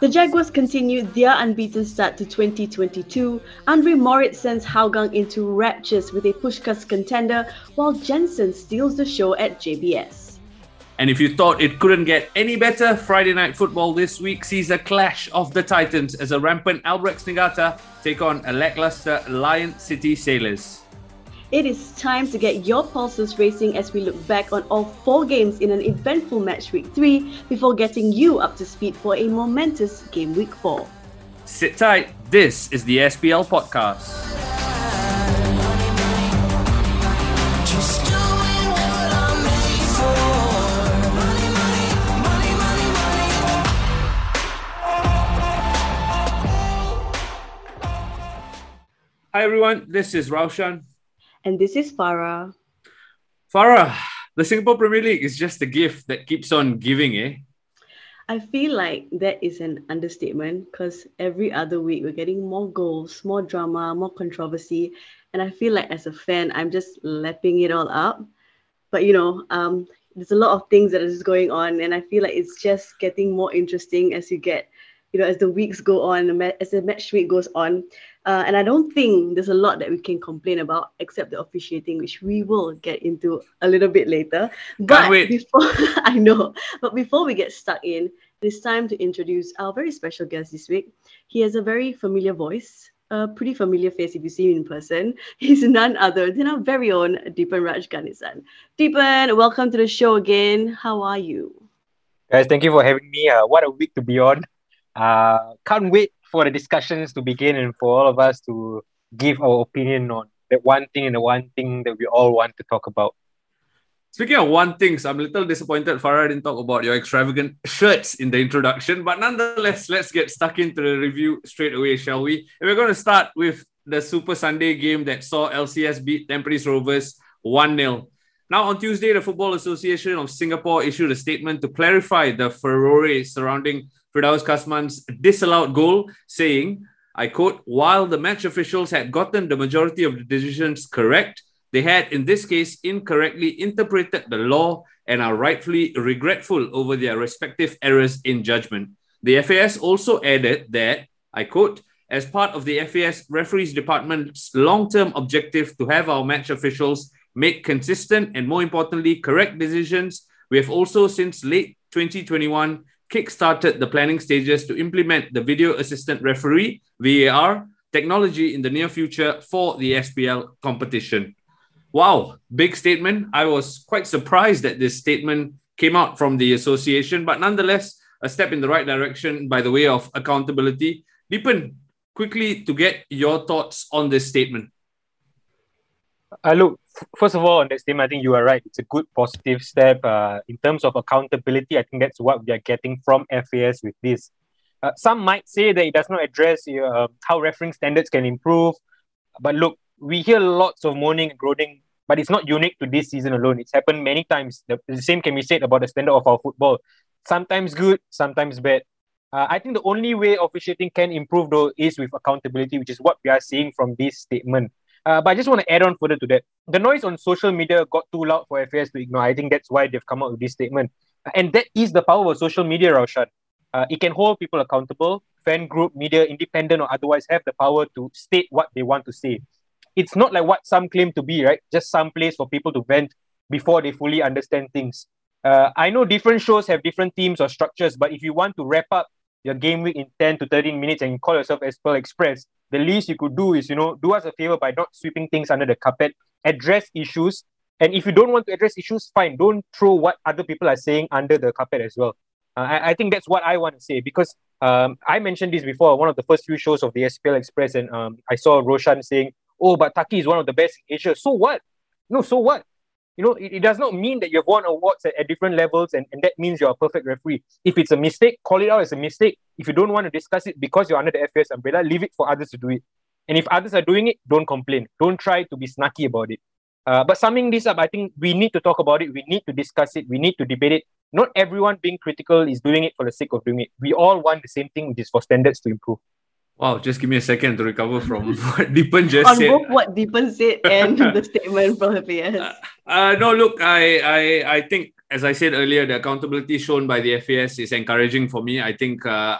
The Jaguars continue their unbeaten start to 2022. Andre Moritz sends Hougang into raptures with a Puskás contender, while Jensen steals the show at JBS. And if you thought it couldn't get any better, Friday Night Football this week sees a clash of the Titans as a rampant Albirex Niigata take on a lackluster Lion City Sailors. It is time to get your pulses racing as we look back on all four games in an eventful match week 3 before getting you up to speed for a momentous game week 4. Sit tight, this is the SPL podcast. Hi everyone, this is Raushan. And this is Farrah. Farrah, the Singapore Premier League is just a gift that keeps on giving, eh? I feel like that is an understatement because every other week we're getting more goals, more drama, more controversy. And I feel like as a fan, I'm just lapping it all up. But you know, um, there's a lot of things that is going on, and I feel like it's just getting more interesting as you get, you know, as the weeks go on, as the match week goes on. Uh, and I don't think there's a lot that we can complain about except the officiating, which we will get into a little bit later. But before I know, but before we get stuck in, it's time to introduce our very special guest this week. He has a very familiar voice, a pretty familiar face if you see him in person. He's none other than our very own Deepan Raj Ganesan. Deepan, welcome to the show again. How are you? Guys, thank you for having me. Uh, what a week to be on. Uh, can't wait for the discussions to begin and for all of us to give our opinion on that one thing and the one thing that we all want to talk about. Speaking of one thing, so I'm a little disappointed Farrah didn't talk about your extravagant shirts in the introduction, but nonetheless, let's get stuck into the review straight away, shall we? And we're going to start with the Super Sunday game that saw LCS beat Tampines Rovers 1 0. Now, on Tuesday, the Football Association of Singapore issued a statement to clarify the furore surrounding Firdaus Kasman's disallowed goal, saying, I quote, while the match officials had gotten the majority of the decisions correct, they had, in this case, incorrectly interpreted the law and are rightfully regretful over their respective errors in judgment. The FAS also added that, I quote, as part of the FAS referees department's long term objective to have our match officials make consistent and, more importantly, correct decisions, we have also, since late 2021, kickstarted the planning stages to implement the video assistant referee VAR technology in the near future for the SPL competition. Wow, big statement. I was quite surprised that this statement came out from the association, but nonetheless, a step in the right direction by the way of accountability. Deepan, quickly to get your thoughts on this statement. Uh, look, first of all, on that statement, I think you are right. It's a good positive step. Uh, in terms of accountability, I think that's what we are getting from FAS with this. Uh, some might say that it does not address uh, how refereeing standards can improve. But look, we hear lots of moaning and groaning, but it's not unique to this season alone. It's happened many times. The, the same can be said about the standard of our football. Sometimes good, sometimes bad. Uh, I think the only way officiating can improve, though, is with accountability, which is what we are seeing from this statement. Uh, but I just want to add on further to that. The noise on social media got too loud for FAS to ignore. I think that's why they've come out with this statement. And that is the power of social media, Raushan. Uh, it can hold people accountable. Fan group, media, independent or otherwise, have the power to state what they want to say. It's not like what some claim to be, right? Just some place for people to vent before they fully understand things. Uh, I know different shows have different themes or structures, but if you want to wrap up your game week in 10 to 13 minutes and you call yourself SPL Express, the least you could do is, you know, do us a favor by not sweeping things under the carpet, address issues. And if you don't want to address issues, fine. Don't throw what other people are saying under the carpet as well. Uh, I, I think that's what I want to say because um, I mentioned this before, one of the first few shows of the SPL Express, and um, I saw Roshan saying, Oh, but Taki is one of the best in Asia. So what? No, so what? You know, it, it does not mean that you've won awards at, at different levels and, and that means you're a perfect referee. If it's a mistake, call it out as a mistake. If you don't want to discuss it because you're under the FAS umbrella, leave it for others to do it. And if others are doing it, don't complain. Don't try to be snarky about it. Uh, but summing this up, I think we need to talk about it. We need to discuss it. We need to debate it. Not everyone being critical is doing it for the sake of doing it. We all want the same thing, which is for standards to improve. Wow, just give me a second to recover from what Deepan just On said. both what Deepan said and the statement from the FAS. Uh, uh, no, look, I, I, I think, as I said earlier, the accountability shown by the FAS is encouraging for me. I think uh,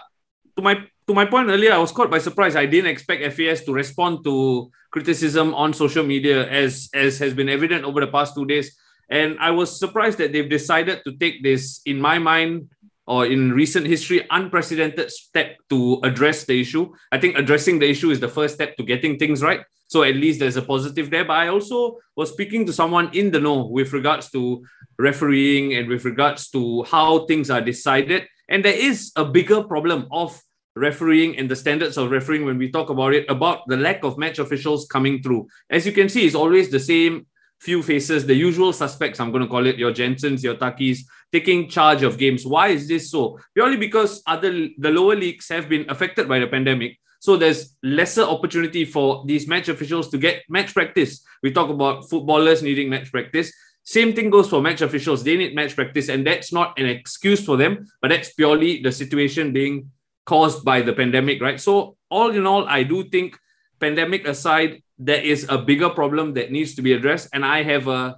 to my to my point earlier, I was caught by surprise. I didn't expect FAS to respond to criticism on social media as as has been evident over the past two days. And I was surprised that they've decided to take this, in my mind, or in recent history, unprecedented step to address the issue. I think addressing the issue is the first step to getting things right. So at least there's a positive there. But I also was speaking to someone in the know with regards to refereeing and with regards to how things are decided. And there is a bigger problem of refereeing and the standards of refereeing when we talk about it, about the lack of match officials coming through. As you can see, it's always the same few faces, the usual suspects, I'm going to call it your Jensens, your Takis, taking charge of games. Why is this so? Purely because other the lower leagues have been affected by the pandemic. So there's lesser opportunity for these match officials to get match practice. We talk about footballers needing match practice. Same thing goes for match officials. They need match practice, and that's not an excuse for them, but that's purely the situation being caused by the pandemic, right? So all in all, I do think pandemic aside, there is a bigger problem that needs to be addressed. And I have a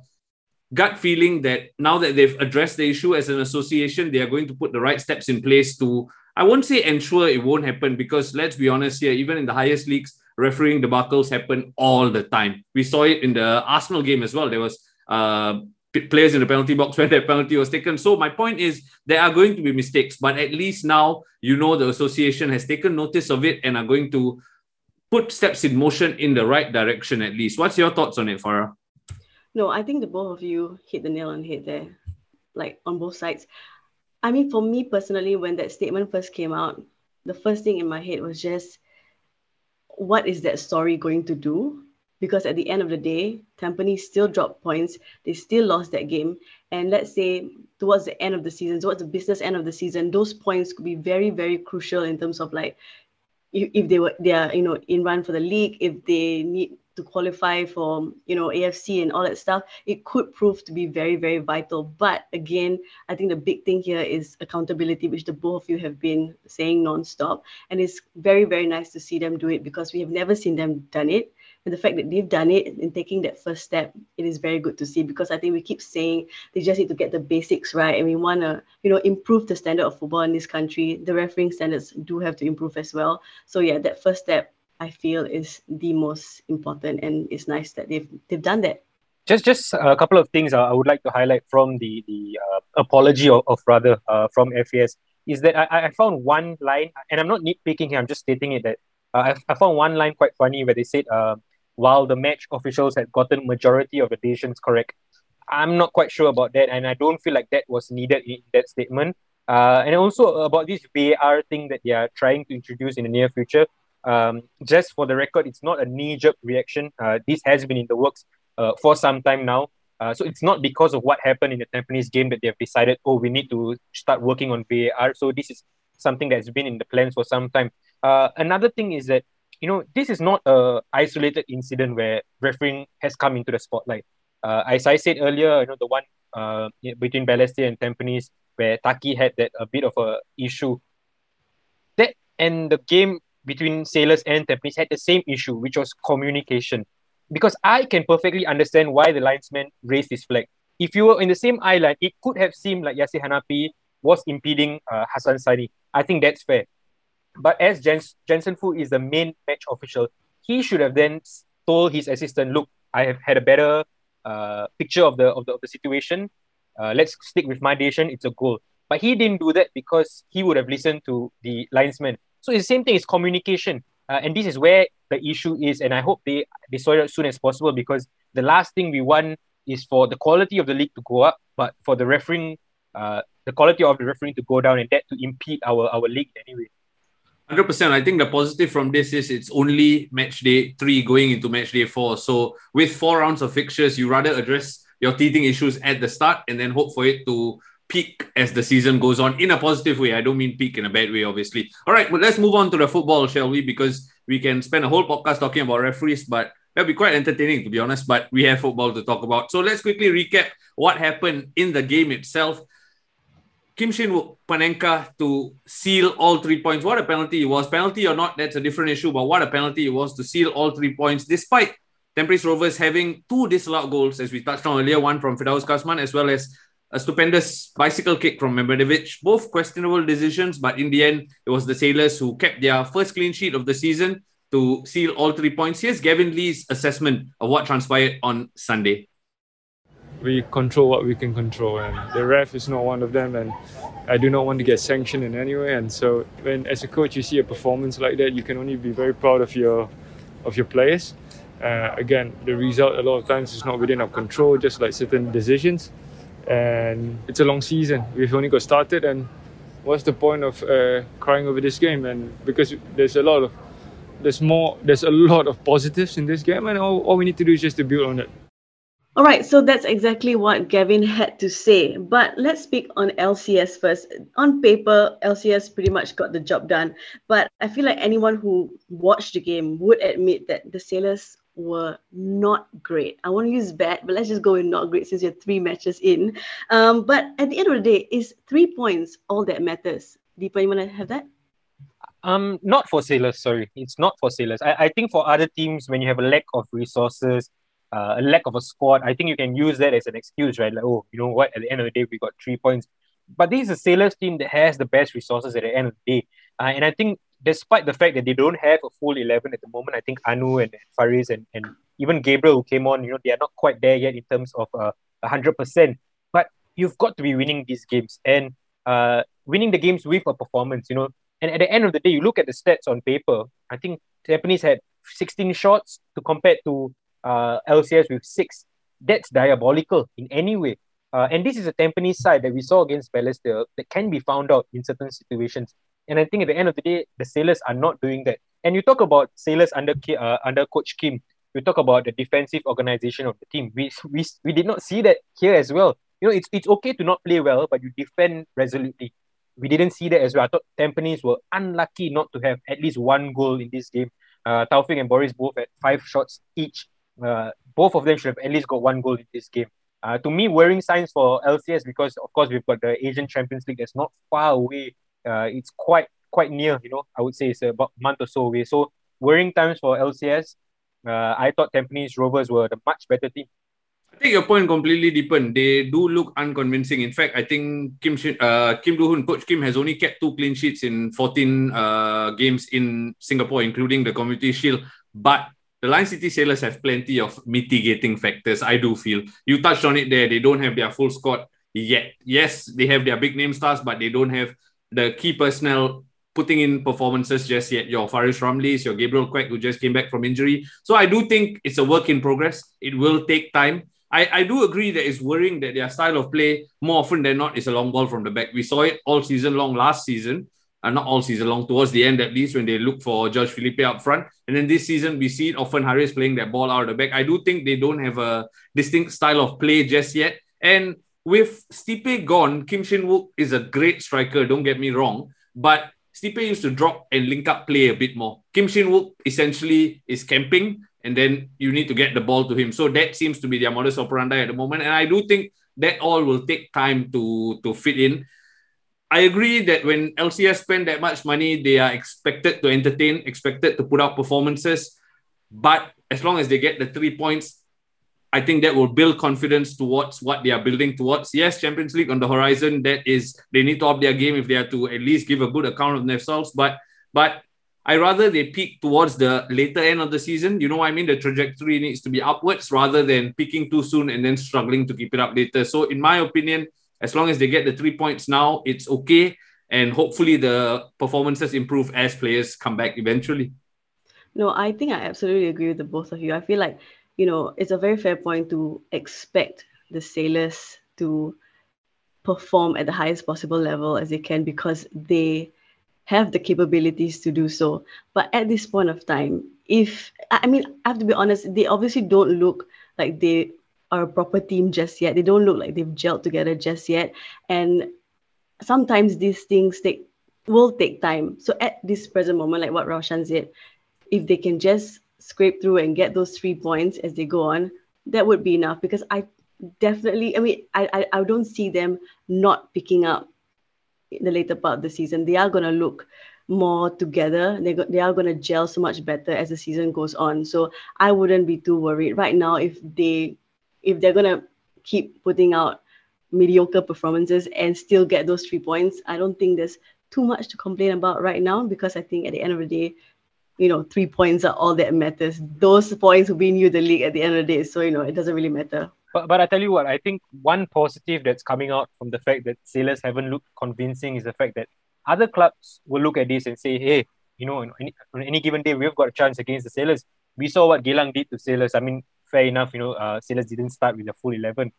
gut feeling that now that they've addressed the issue as an association, they are going to put the right steps in place to, I won't say ensure it won't happen, because let's be honest here, even in the highest leagues, refereeing debacles happen all the time. We saw it in the Arsenal game as well. There was uh, players in the penalty box when that penalty was taken. So my point is there are going to be mistakes, but at least now you know the association has taken notice of it and are going to put steps in motion in the right direction at least. What's your thoughts on it, Farrah? No, I think the both of you hit the nail on the head there, like on both sides. I mean, for me personally, when that statement first came out, the first thing in my head was just, what is that story going to do? Because at the end of the day, Tampines still dropped points. They still lost that game. And let's say towards the end of the season, towards the business end of the season, those points could be very, very crucial in terms of like if they were they are you know in run for the league if they need to qualify for you know AFC and all that stuff it could prove to be very very vital but again I think the big thing here is accountability which the both of you have been saying non-stop and it's very very nice to see them do it because we have never seen them done it and the fact that they've done it and taking that first step, it is very good to see because I think we keep saying they just need to get the basics right and we want to, you know, improve the standard of football in this country. The refereeing standards do have to improve as well. So yeah, that first step I feel is the most important and it's nice that they've they've done that. Just just a couple of things I would like to highlight from the the uh, apology of, of rather uh, from FAS is that I, I found one line and I'm not nitpicking here I'm just stating it that uh, I, I found one line quite funny where they said uh, while the match officials had gotten majority of the decisions correct. I'm not quite sure about that, and I don't feel like that was needed in that statement. Uh, and also about this VAR thing that they are trying to introduce in the near future. Um, just for the record, it's not a knee-jerk reaction. Uh, this has been in the works uh, for some time now. Uh, so it's not because of what happened in the Tampines game that they have decided, oh, we need to start working on VAR. So this is something that's been in the plans for some time. Uh, another thing is that you know, this is not a isolated incident where refereeing has come into the spotlight. Uh, as I said earlier, you know, the one uh, between Balestier and Tampines where Taki had that a bit of a issue. That and the game between Sailors and Tampines had the same issue, which was communication. Because I can perfectly understand why the linesman raised his flag. If you were in the same island, it could have seemed like Yasir Hanapi was impeding uh, Hassan Sani. I think that's fair. But as Jens, Jensen Fu is the main match official, he should have then told his assistant, "Look, I have had a better uh, picture of the, of the of the situation. Uh, let's stick with my decision. It's a goal." But he didn't do that because he would have listened to the linesman. So it's the same thing. It's communication, uh, and this is where the issue is. And I hope they they sort it as soon as possible because the last thing we want is for the quality of the league to go up, but for the refereeing, uh, the quality of the refereeing to go down, and that to impede our our league anyway. Hundred percent. I think the positive from this is it's only match day three going into match day four. So with four rounds of fixtures, you rather address your teething issues at the start and then hope for it to peak as the season goes on in a positive way. I don't mean peak in a bad way, obviously. All right, but let's move on to the football, shall we? Because we can spend a whole podcast talking about referees, but that'll be quite entertaining to be honest. But we have football to talk about. So let's quickly recap what happened in the game itself. Kim Shin Panenka to seal all three points. What a penalty it was. Penalty or not, that's a different issue, but what a penalty it was to seal all three points, despite Tampines Rovers having two disallowed goals, as we touched on earlier, one from Firdaus Kasman, as well as a stupendous bicycle kick from Medvedev. Both questionable decisions, but in the end, it was the Sailors who kept their first clean sheet of the season to seal all three points. Here's Gavin Lee's assessment of what transpired on Sunday. We control what we can control, and the ref is not one of them. And I do not want to get sanctioned in any way. And so, when as a coach you see a performance like that, you can only be very proud of your of your players. Uh, again, the result a lot of times is not within our control, just like certain decisions and it's a long season. We've only got started, and what's the point of uh, crying over this game? And because there's a lot of there's more there's a lot of positives in this game, and all, all we need to do is just to build on it. All right, so that's exactly what Gavin had to say. But let's speak on LCS first. On paper, LCS pretty much got the job done. But I feel like anyone who watched the game would admit that the Sailors were not great. I want to use bad, but let's just go with not great since you're three matches in. Um, but at the end of the day, is three points all that matters? Deepa, you want to have that? Um, not for sailors. Sorry, it's not for sailors. I, I think for other teams, when you have a lack of resources, uh, a lack of a squad, I think you can use that as an excuse, right? Like, oh, you know what? At the end of the day, we got three points. But this is a sailors team that has the best resources at the end of the day, uh, and I think despite the fact that they don't have a full 11 at the moment, I think Anu and, and Faris and, and even Gabriel who came on, you know, they are not quite there yet in terms of uh, 100%. But you've got to be winning these games and uh, winning the games with a performance, you know. And at the end of the day, you look at the stats on paper, I think Tampines had 16 shots to compare to uh, LCS with six. That's diabolical in any way. Uh, and this is a Tampines side that we saw against Balestier that can be found out in certain situations. And I think at the end of the day, the sailors are not doing that. And you talk about sailors under uh, under Coach Kim. You talk about the defensive organization of the team. We, we, we did not see that here as well. You know, it's it's okay to not play well, but you defend resolutely. We didn't see that as well. I thought Tampines were unlucky not to have at least one goal in this game. Uh, Taufik and Boris both had five shots each. Uh, both of them should have at least got one goal in this game. Uh, to me, worrying signs for LCS because, of course, we've got the Asian Champions League that's not far away uh, it's quite quite near. You know, I would say it's about a month or so away. So worrying times for LCS. Uh, I thought Tampines Rovers were the much better team. I think your point completely Deepan. They do look unconvincing. In fact, I think Kim uh, Kim Do Hoon, Coach Kim, has only kept two clean sheets in 14 uh, games in Singapore, including the Community Shield. But the Lion City Sailors have plenty of mitigating factors. I do feel you touched on it there. They don't have their full squad yet. Yes, they have their big name stars, but they don't have the key personnel putting in performances just yet. Your Faris Ramlis, your Gabriel Quek, who just came back from injury. So I do think it's a work in progress. It will take time. I, I do agree that it's worrying that their style of play, more often than not, is a long ball from the back. We saw it all season long last season, and uh, not all season long, towards the end at least, when they look for George Philippe up front. And then this season, we see it often Hariss playing that ball out of the back. I do think they don't have a distinct style of play just yet. And with Stipe gone, Kim Shin Wook is a great striker, don't get me wrong, but Stipe used to drop and link up play a bit more. Kim Shin Wook essentially is camping and then you need to get the ball to him. So that seems to be their modus operandi at the moment. And I do think that all will take time to, to fit in. I agree that when LCS spend that much money, they are expected to entertain, expected to put out performances. But as long as they get the three points, I think that will build confidence towards what they are building towards. Yes, Champions League on the horizon. That is, they need to up their game if they are to at least give a good account of themselves. But, but I rather they peak towards the later end of the season. You know what I mean? The trajectory needs to be upwards rather than peaking too soon and then struggling to keep it up later. So, in my opinion, as long as they get the three points now, it's okay. And hopefully, the performances improve as players come back eventually. No, I think I absolutely agree with the both of you. I feel like you know, it's a very fair point to expect the sailors to perform at the highest possible level as they can because they have the capabilities to do so. But at this point of time, if I mean, I have to be honest, they obviously don't look like they are a proper team just yet. They don't look like they've gelled together just yet. And sometimes these things take will take time. So at this present moment, like what Raushan said, if they can just scrape through and get those three points as they go on, that would be enough because I definitely, I mean, I, I, I don't see them not picking up the later part of the season. They are going to look more together. They, go, they are going to gel so much better as the season goes on. So I wouldn't be too worried right now if they if they're going to keep putting out mediocre performances and still get those three points. I don't think there's too much to complain about right now because I think at the end of the day, you know, three points are all that matters. Those points win you the league at the end of the day. So, you know, it doesn't really matter. But, but I tell you what, I think one positive that's coming out from the fact that Sailors haven't looked convincing is the fact that other clubs will look at this and say, hey, you know, on any, on any given day, we've got a chance against the Sailors. We saw what Geylang did to Sailors. I mean, fair enough, you know, uh, Sailors didn't start with a full 11.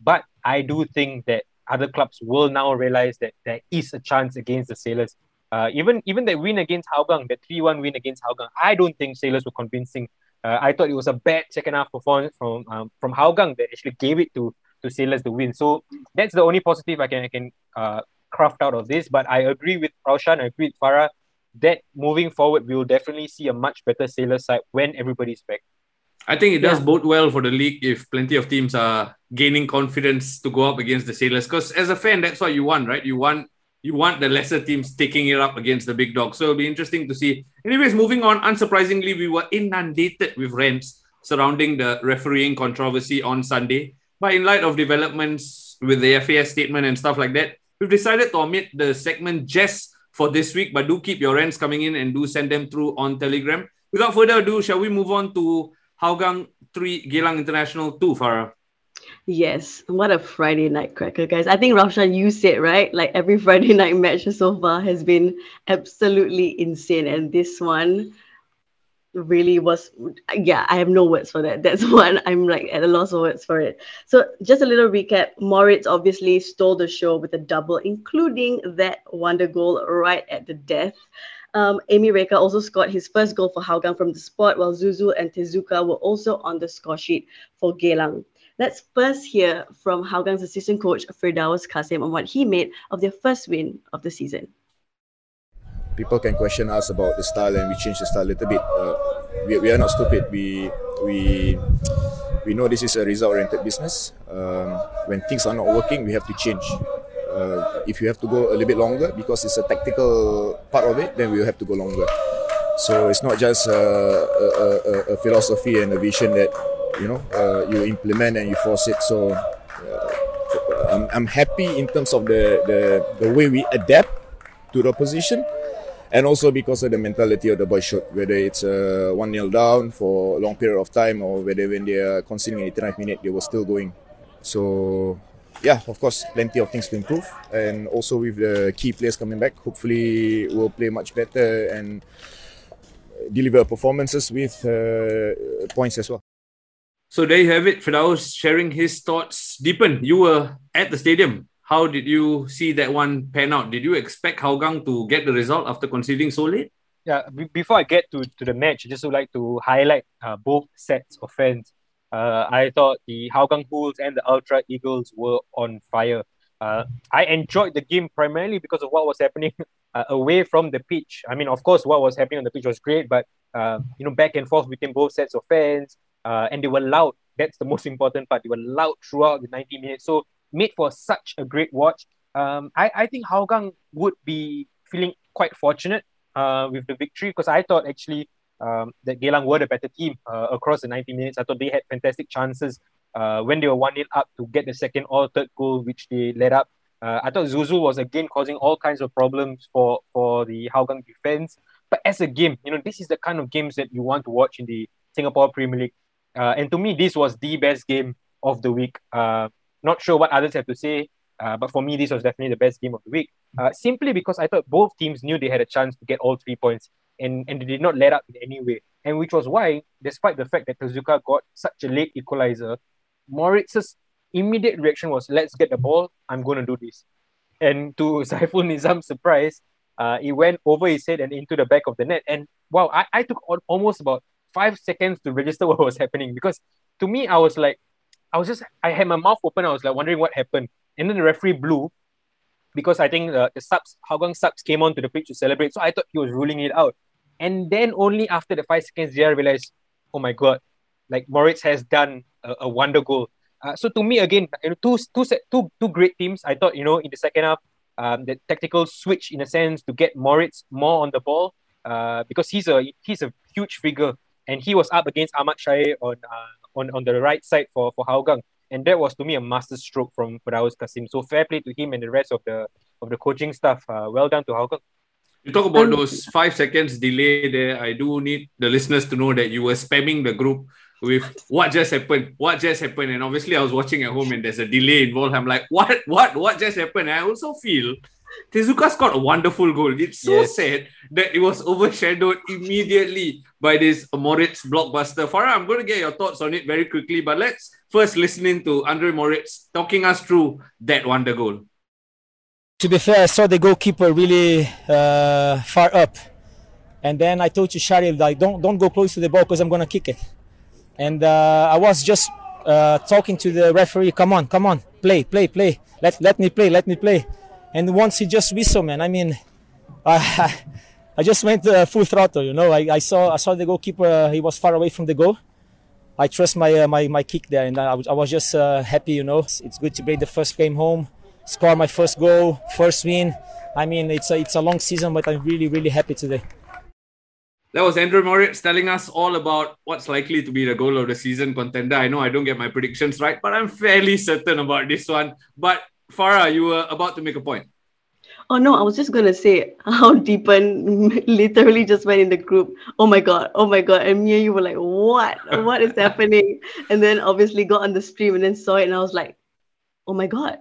But I do think that other clubs will now realize that there is a chance against the Sailors. Uh, even even that win against Hougang, that 3 1 win against Hougang, I don't think Sailors were convincing. Uh, I thought it was a bad second half performance from um, from Hougang that actually gave it to to Sailors the win. So that's the only positive I can I can uh, craft out of this. But I agree with Raushan, I agree with Farrah that moving forward we will definitely see a much better Sailors side when everybody's back. I think it does yeah. bode well for the league if plenty of teams are gaining confidence to go up against the Sailors. Because as a fan, that's what you want, right? You want you want the lesser teams taking it up against the big dogs. So it'll be interesting to see. Anyways, moving on. Unsurprisingly, we were inundated with rants surrounding the refereeing controversy on Sunday. But in light of developments with the FAS statement and stuff like that, we've decided to omit the segment just for this week. But do keep your rants coming in and do send them through on Telegram. Without further ado, shall we move on to Hougang 3, Geylang International 2, Farrah? Yes, what a Friday night cracker, guys. I think Raushan, you said right, like every Friday night match so far has been absolutely insane, and this one really was. Yeah, I have no words for that. That's one I'm like at a loss of words for it. So, just a little recap: Moritz obviously stole the show with a double, including that wonder goal right at the death. Um, Amy Recha also scored his first goal for Hougang from the spot, while Zuzu and Tezuka were also on the score sheet for Geylang. Let's first hear from Hougang's assistant coach Firdaus Kassim on what he made of their first win of the season. People can question us about the style, and we change the style a little bit. Uh, we, we are not stupid. We we we know this is a result-oriented business. Um, when things are not working, we have to change. Uh, if you have to go a little bit longer because it's a tactical part of it, then we will have to go longer. So it's not just a, a, a, a philosophy and a vision that you know uh, you implement and you force it. So uh, I'm, I'm happy in terms of the, the the way we adapt to the position. And also because of the mentality of the boys shot, whether it's uh, 1 0 down for a long period of time or whether when they are conceding 89 minutes, they were still going. So yeah, of course, plenty of things to improve. And also with the key players coming back, hopefully we'll play much better and deliver performances with uh, points as well. So there you have it. Firdaus sharing his thoughts. Deepan, you were at the stadium. How did you see that one pan out? Did you expect Hougang to get the result after conceding so late? Yeah, b- before I get to, to the match, I just would like to highlight uh, both sets of fans. Uh, I thought the Hougang Bulls and the Ultra Eagles were on fire. Uh, I enjoyed the game primarily because of what was happening uh, away from the pitch. I mean, of course, what was happening on the pitch was great, but uh, you know, back and forth between both sets of fans, uh, and they were loud. That's the most important part. They were loud throughout the 90 minutes. So made for such a great watch. Um, I, I think Hougang would be feeling quite fortunate uh, with the victory because I thought actually um, that Geylang were the better team uh, across the 90 minutes. I thought they had fantastic chances uh, when they were 1 0 up to get the second or third goal, which they led up. Uh, I thought Zuzu was again causing all kinds of problems for, for the Hougang defense. But as a game, you know, this is the kind of games that you want to watch in the Singapore Premier League. Uh, and to me, this was the best game of the week. Uh, not sure what others have to say, uh, but for me, this was definitely the best game of the week. Uh, simply because I thought both teams knew they had a chance to get all three points and, and they did not let up in any way. And which was why, despite the fact that Tezuka got such a late equalizer, Moritz's immediate reaction was, let's get the ball, I'm going to do this. And to Zaiful Nizam's surprise, uh, he went over his head and into the back of the net. And wow, I, I took almost about five seconds to register what was happening because to me, I was like, I was just, I had my mouth open. I was like wondering what happened. And then the referee blew because I think the, the subs, Hougang subs came onto the pitch to celebrate. So I thought he was ruling it out. And then only after the five seconds, I realized, oh my God, like Moritz has done a, a wonder goal. Uh, so to me, again, you know, two, two, two, two great teams. I thought, you know, in the second half, um, the tactical switch in a sense to get Moritz more on the ball uh, because he's a he's a huge figure and he was up against Ahmad Shair on uh, on on the right side for for Hougang. and that was to me a master stroke from Firdaus Kassim. So fair play to him and the rest of the of the coaching staff. Uh, well done to Hougang. You talk about those five seconds delay there. I do need the listeners to know that you were spamming the group with what just happened, what just happened, and obviously I was watching at home and there's a delay involved. I'm like, what, what, what just happened? I also feel Tezuka scored a wonderful goal. It's so yes. sad that it was overshadowed immediately by this Moritz blockbuster. Farrah, I'm going to get your thoughts on it very quickly, but let's first listen to Andre Moritz talking us through that wonder goal to be fair, I saw the goalkeeper really uh, far up. And then I told to Shari, like, don't, don't go close to the ball because I'm going to kick it. And uh, I was just uh, talking to the referee, come on, come on, play, play, play. Let, let me play, let me play. And once he just whistled, man, I mean, I, I just went uh, full throttle, you know. I, I, saw, I saw the goalkeeper, uh, he was far away from the goal. I trust my, uh, my, my kick there, and I, I was just happy, you know. It's good to play the first game home score my first goal, first win. I mean, it's a, it's a long season, but I'm really, really happy today. That was Andre Moritz telling us all about what's likely to be the goal of the season contender. I know I don't get my predictions right, but I'm fairly certain about this one. But Farrah, you were about to make a point. Oh no, I was just gonna say how Deepan literally just went in the group. Oh my god, oh my god. And me and you were like, what? What is happening? And then obviously got on the stream and then saw it and I was like, oh my god,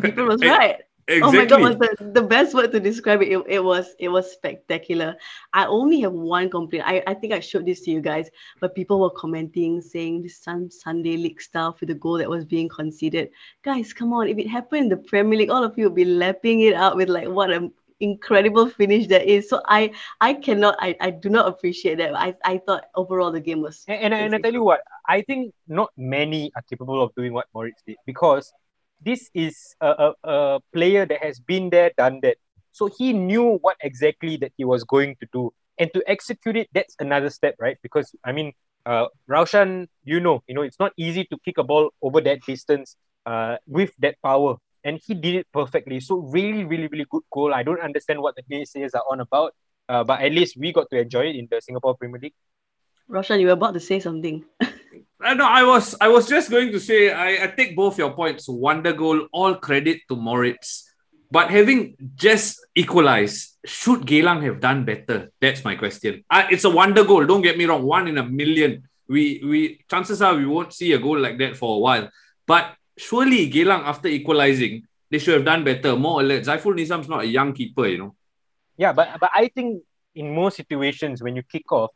People was right. Exactly. Oh my god, was the, the best word to describe it. it. It was it was spectacular. I only have one complaint. I, I think I showed this to you guys, but people were commenting saying this some Sunday league stuff with the goal that was being conceded. Guys, come on. If it happened in the Premier League, all of you would be lapping it up with like what an incredible finish that is. So I I cannot I, I do not appreciate that. I, I thought overall the game was and, and, and I tell you what, I think not many are capable of doing what Moritz did because this is a, a, a player that has been there, done that. So he knew what exactly that he was going to do. And to execute it, that's another step, right? Because I mean, uh, Raushan, you know, you know, it's not easy to kick a ball over that distance uh, with that power. And he did it perfectly. So really, really, really good goal. I don't understand what the naysayers are on about, uh, but at least we got to enjoy it in the Singapore Premier League. Raushan, you were about to say something. Uh, no, I was I was just going to say I, I take both your points. Wonder goal, all credit to Moritz. But having just equalized, should Geylang have done better? That's my question. Uh, it's a wonder goal. Don't get me wrong. One in a million. We we chances are we won't see a goal like that for a while. But surely Geylang, after equalizing, they should have done better, more alert. Zaiful Nizam's not a young keeper, you know. Yeah, but but I think in most situations when you kick off,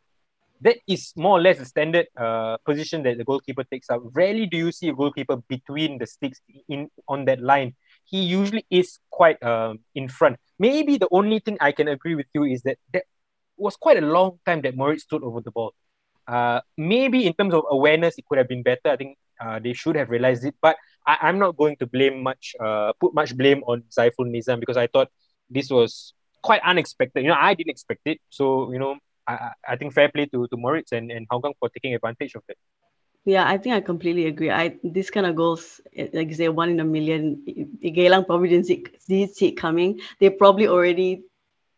that is more or less the standard uh, position that the goalkeeper takes up. Rarely do you see a goalkeeper between the sticks in on that line. He usually is quite um, in front. Maybe the only thing I can agree with you is that that was quite a long time that Moritz stood over the ball. Uh, maybe in terms of awareness, it could have been better. I think uh, they should have realized it. But I, am not going to blame much, uh, put much blame on Zaiful Nizam because I thought this was quite unexpected. You know, I didn't expect it. So, you know, I, I think fair play to, to Moritz and, and Hougang for taking advantage of it. Yeah, I think I completely agree. I this kind of goals, like you say, one in a million. Geylang probably didn't see, didn't see it coming. They probably already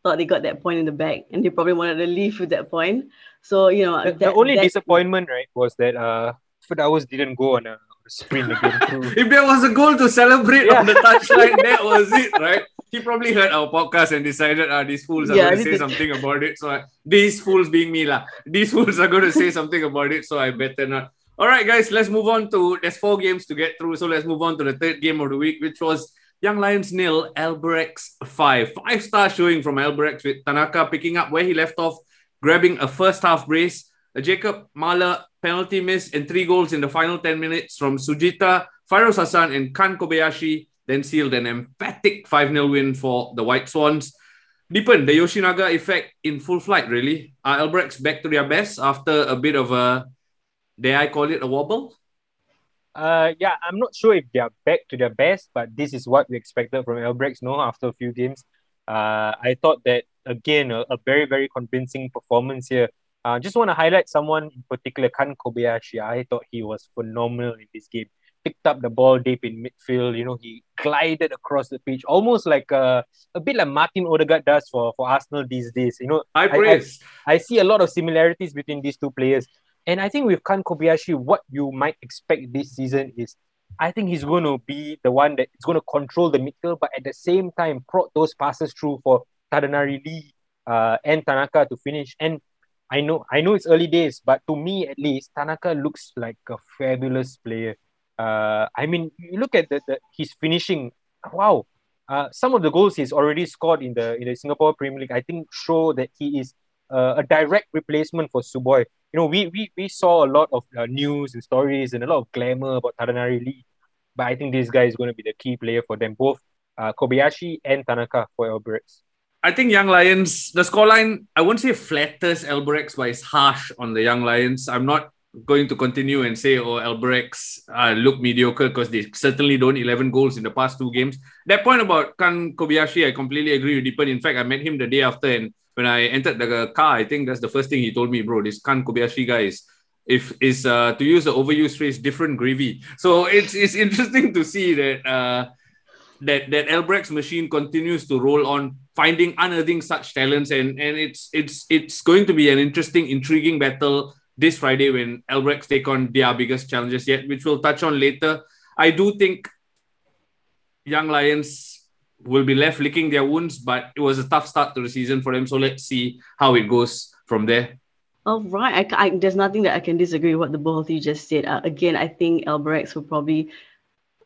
thought they got that point in the bag, and they probably wanted to leave with that point. So you know, the, that, the only that, disappointment, right, was that uh, Firdaus didn't go on a sprint again. if there was a goal to celebrate yeah. on the touchline, that was it, right? he probably heard our podcast and decided, ah, these fools are yeah, going to say something about it. So I, these fools being me lah, these fools are going to say something about it. So I better not. All right, guys, let's move on to. There's four games to get through, so let's move on to the third game of the week, which was Young Lions nil, Albirex five. Five star showing from Albirex with Tanaka picking up where he left off, grabbing a first half brace. A Jacob Mahler penalty miss and three goals in the final 10 minutes from Sujita, Fairuz Hassan, and Kan Kobayashi then sealed an emphatic 5 0 win for the White Swans. Deepan, the Yoshinaga effect in full flight, really. Are Albirex back to their best after a bit of a, dare I call it a wobble? Uh, yeah, I'm not sure if they are back to their best, but this is what we expected from Albirex, no, after a few games. Uh, I thought that, again, a, a very, very convincing performance here. I uh, just want to highlight someone in particular, Kan Kobayashi. I thought he was phenomenal in this game picked up the ball deep in midfield. You know, he glided across the pitch, almost like a, a bit like Martin Odegaard does for, for Arsenal these days. You know, I, I, I, see a lot of similarities between these two players. And I think with Kan Kobayashi, what you might expect this season is I think he's going to be the one that is going to control the midfield, but at the same time, prod those passes through for Tadanari Lee uh, and Tanaka to finish. And I know, I know it's early days, but to me at least, Tanaka looks like a fabulous player. Uh, I mean, you look at the, the his finishing. Wow, uh, some of the goals he's already scored in the in the Singapore Premier League, I think, show that he is uh, a direct replacement for Sugoi. You know, we we, we saw a lot of uh, news and stories and a lot of glamour about Tadanari Lee, but I think this guy is going to be the key player for them, both uh, Kobayashi and Tanaka for Albirex. I think Young Lions, the scoreline, I won't say flatters Albirex, but it's harsh on the Young Lions. I'm not going to continue and say, oh, Albirex uh, look mediocre because they certainly don't 11 goals in the past two games. That point about Kan Kobayashi, I completely agree with Deepan. In fact, I met him the day after, and when I entered the car, I think that's the first thing he told me, bro. This Kan Kobayashi guy is, if is uh, to use the overused phrase, different gravy. So it's it's interesting to see that uh, that that Albirex machine continues to roll on, finding unearthing such talents, and and it's it's it's going to be an interesting, intriguing battle this Friday when Albirex take on their biggest challenges yet, which we'll touch on later. I do think Young Lions will be left licking their wounds, but it was a tough start to the season for them. So let's see how it goes from there. All right. I, I, there's nothing that I can disagree with what the both of you just said. Uh, again, I think Albirex will probably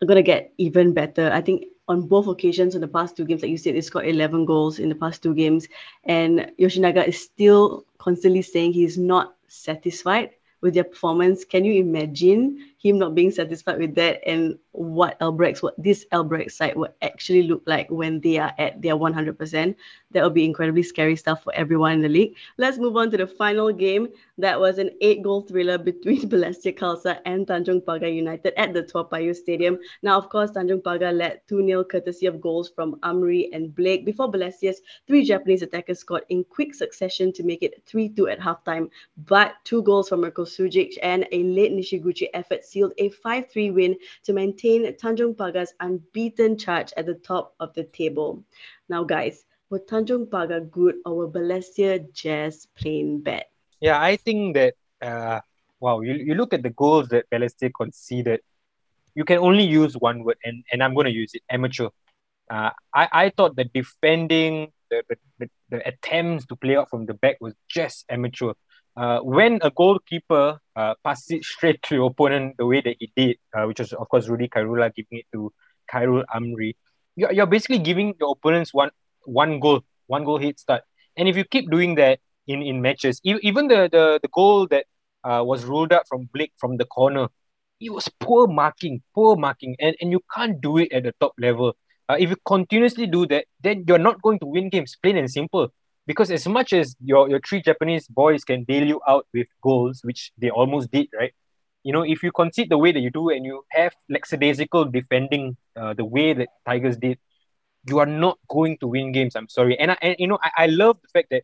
going to get even better. I think on both occasions in the past two games, like you said, they scored 11 goals in the past two games. And Yoshinaga is still constantly saying he's not satisfied with their performance. Can you imagine him not being satisfied with that and what Albirex, what this Albirex side would actually look like when they are at their 100%. That will be incredibly scary stuff for everyone in the league. Let's move on to the final game. That was an eight goal thriller between Balestier Khalsa and Tanjong Pagar United at the Toa Payoh Stadium. Now, of course, Tanjong Pagar led 2 0 courtesy of goals from Amri and Blake before Balestier's three Japanese attackers scored in quick succession to make it 3 2 at halftime. But two goals from Mirko Sujic and a late Nishiguchi effort sealed a 5 3 win to maintain Tanjong Pagar's unbeaten charge at the top of the table. Now, guys, were Tanjong Pagar good or were Balestier just plain bad? Yeah, I think that, uh, wow, you, you look at the goals that Balestier conceded, you can only use one word, and, and I'm going to use it amateur. Uh, I, I thought the defending, the, the, the attempts to play out from the back was just amateur uh, when a goalkeeper uh, passes it straight to your opponent the way that he did, uh, which was of course Rudy Khairullah giving it to Khairul Amri, you're, you're basically giving your opponents one one goal, one goal hit start. And if you keep doing that in, in matches, even the, the, the goal that uh, was ruled out from Blake from the corner, it was poor marking, poor marking, and, and you can't do it at the top level. Uh, if you continuously do that, then you're not going to win games, plain and simple because as much as your, your three Japanese boys can bail you out with goals, which they almost did, right? You know, if you concede the way that you do and you have lackadaisical defending uh, the way that Tigers did, you are not going to win games. I'm sorry. And, I, and you know, I, I love the fact that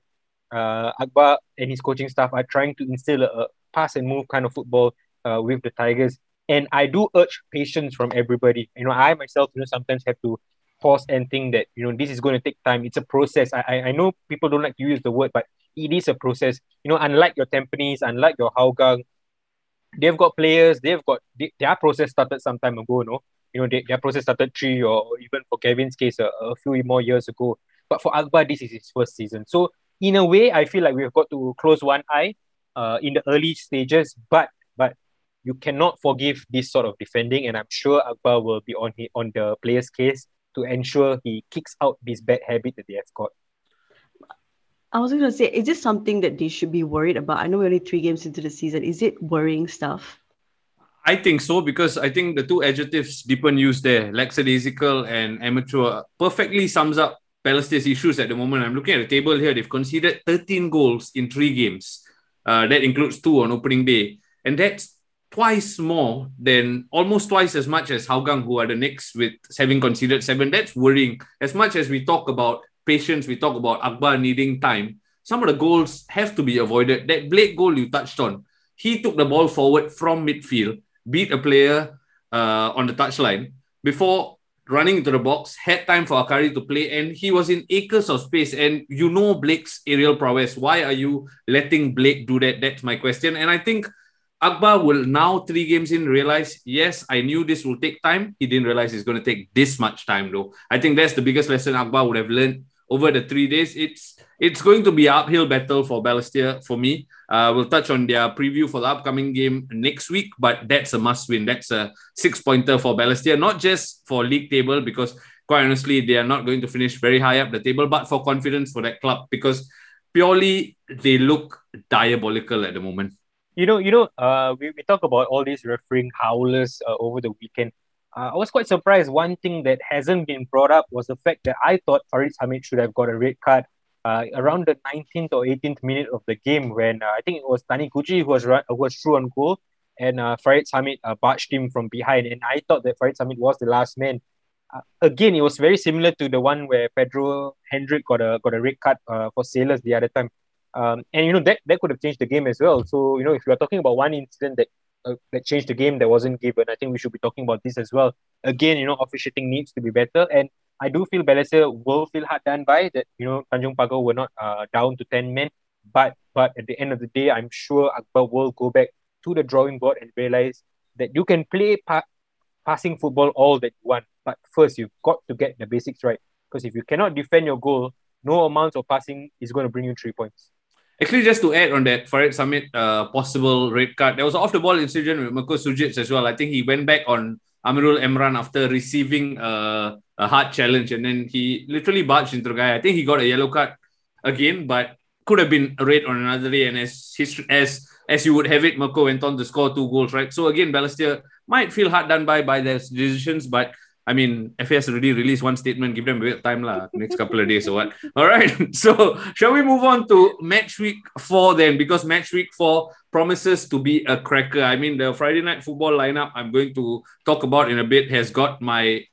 uh, Akbar and his coaching staff are trying to instill a, a pass and move kind of football uh, with the Tigers. And I do urge patience from everybody. You know, I myself, you know, sometimes have to pause and think that you know this is going to take time. It's a process. I I know people don't like to use the word, but it is a process. You know, unlike your Tampines, unlike your Hougang, they've got players. They've got they, their process started some time ago. No, you know they, their process started three or even for Kevin's case a, a few more years ago. But for Akbar, this is his first season. So in a way, I feel like we've got to close one eye uh, in the early stages. But but you cannot forgive this sort of defending, and I'm sure Akbar will be on he, on the player's case to ensure he kicks out this bad habit that they have got. I was going to say, is this something that they should be worried about? I know we're only three games into the season. Is it worrying stuff? I think so because I think the two adjectives Deepan used there, lackadaisical and amateur, perfectly sums up Balestier's issues at the moment. I'm looking at the table here. They've conceded 13 goals in three games. Uh, that includes two on opening day. And that's twice more than almost twice as much as Hougang, who are the next with having conceded seven. That's worrying. As much as we talk about patience, we talk about Akbar needing time. Some of the goals have to be avoided. That Blake goal you touched on, he took the ball forward from midfield, beat a player uh, on the touchline before running into the box, had time for Akari to play, and he was in acres of space. And you know Blake's aerial prowess. Why are you letting Blake do that? That's my question. And I think Akbar will now three games in realize, yes, I knew this will take time. He didn't realize it's going to take this much time, though. I think that's the biggest lesson Akbar would have learned over the three days. It's it's going to be an uphill battle for Balestier for me. Uh, we'll touch on their preview for the upcoming game next week, but that's a must win. That's a six pointer for Balestier, not just for league table, because quite honestly, they are not going to finish very high up the table, but for confidence for that club, because purely they look diabolical at the moment. You know, you know, uh, we, we talk about all these refereeing howlers uh, over the weekend. Uh, I was quite surprised. One thing that hasn't been brought up was the fact that I thought Farid Hamid should have got a red card uh, around the 19th or 18th minute of the game when uh, I think it was Taniguchi who was run, who was through on goal and uh, Farid Hamid uh, barged him from behind. And I thought that Farid Hamid was the last man. Uh, again, it was very similar to the one where Pedro Henrique got a got a red card uh, for Sailors the other time. Um, and you know that that could have changed the game as well. So you know if you are talking about one incident that uh, that changed the game that wasn't given, I think we should be talking about this as well. Again, you know officiating needs to be better, and I do feel Balestier will feel hard done by that. You know, Tanjong Pagar were not uh, down to ten men, but but at the end of the day, I'm sure Akbar will go back to the drawing board and realize that you can play pa- passing football all that you want, but first you've got to get the basics right. Because if you cannot defend your goal, no amount of passing is going to bring you three points. Actually, just to add on that, Farid Hamid uh, possible red card, there was off the ball incident with Mirko Sugic as well. I think he went back on Amirul Emran after receiving uh, a hard challenge and then he literally barged into the guy. I think he got a yellow card again, but could have been a red on another day. And as history, as as you would have it, Mirko went on to score two goals, right? So again, Balestier might feel hard done by by their decisions, but I mean, FAS already released one statement, give them a bit of time, lah, next couple of days or what. All right. So, shall we move on to match week four then? Because match week four promises to be a cracker. I mean, the Friday night football lineup I'm going to talk about in a bit has got my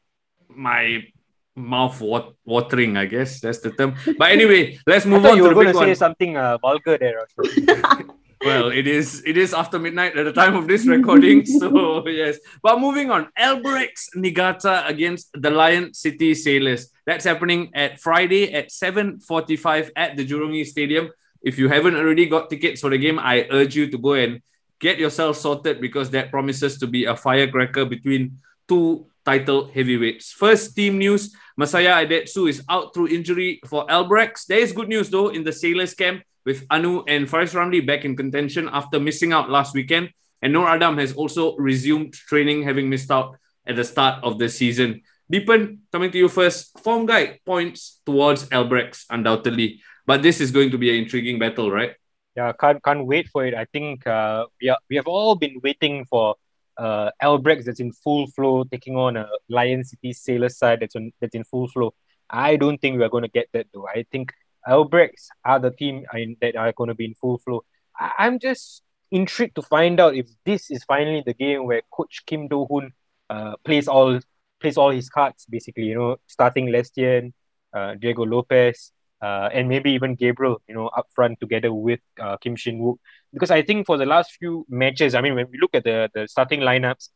my mouth wat- watering, I guess that's the term. But anyway, let's move on you to were the going to say one. something uh, vulgar there. Well, it is it is after midnight at the time of this recording. so yes. But moving on, Albirex Niigata against the Lion City Sailors. That's happening at Friday at 7:45 at the Jurong East Stadium. If you haven't already got tickets for the game, I urge you to go and get yourself sorted because that promises to be a firecracker between two title heavyweights. First team news, Masaya Idetsu is out through injury for Albirex. There is good news though in the Sailors camp with Anu and Faris Ramli back in contention after missing out last weekend. And Noor Adam has also resumed training, having missed out at the start of the season. Deepan, coming to you first. Form guide points towards Albirex, undoubtedly. But this is going to be an intriguing battle, right? yeah, can't can't wait for it. I think uh, we are we have all been waiting for uh, Albirex that's in full flow, taking on a Lion City Sailor side that's on, that's in full flow. I don't think we are going to get that though. I think Albirex are the team that are going to be in full flow. I, I'm just intrigued to find out if this is finally the game where Coach Kim Do Hoon uh, plays all plays all his cards. Basically, you know, starting Lestienne, uh, Diego Lopez, uh, and maybe even Gabriel, you know, up front together with uh, Kim Shin Wook. Because I think for the last few matches, I mean, when we look at the, the starting lineups,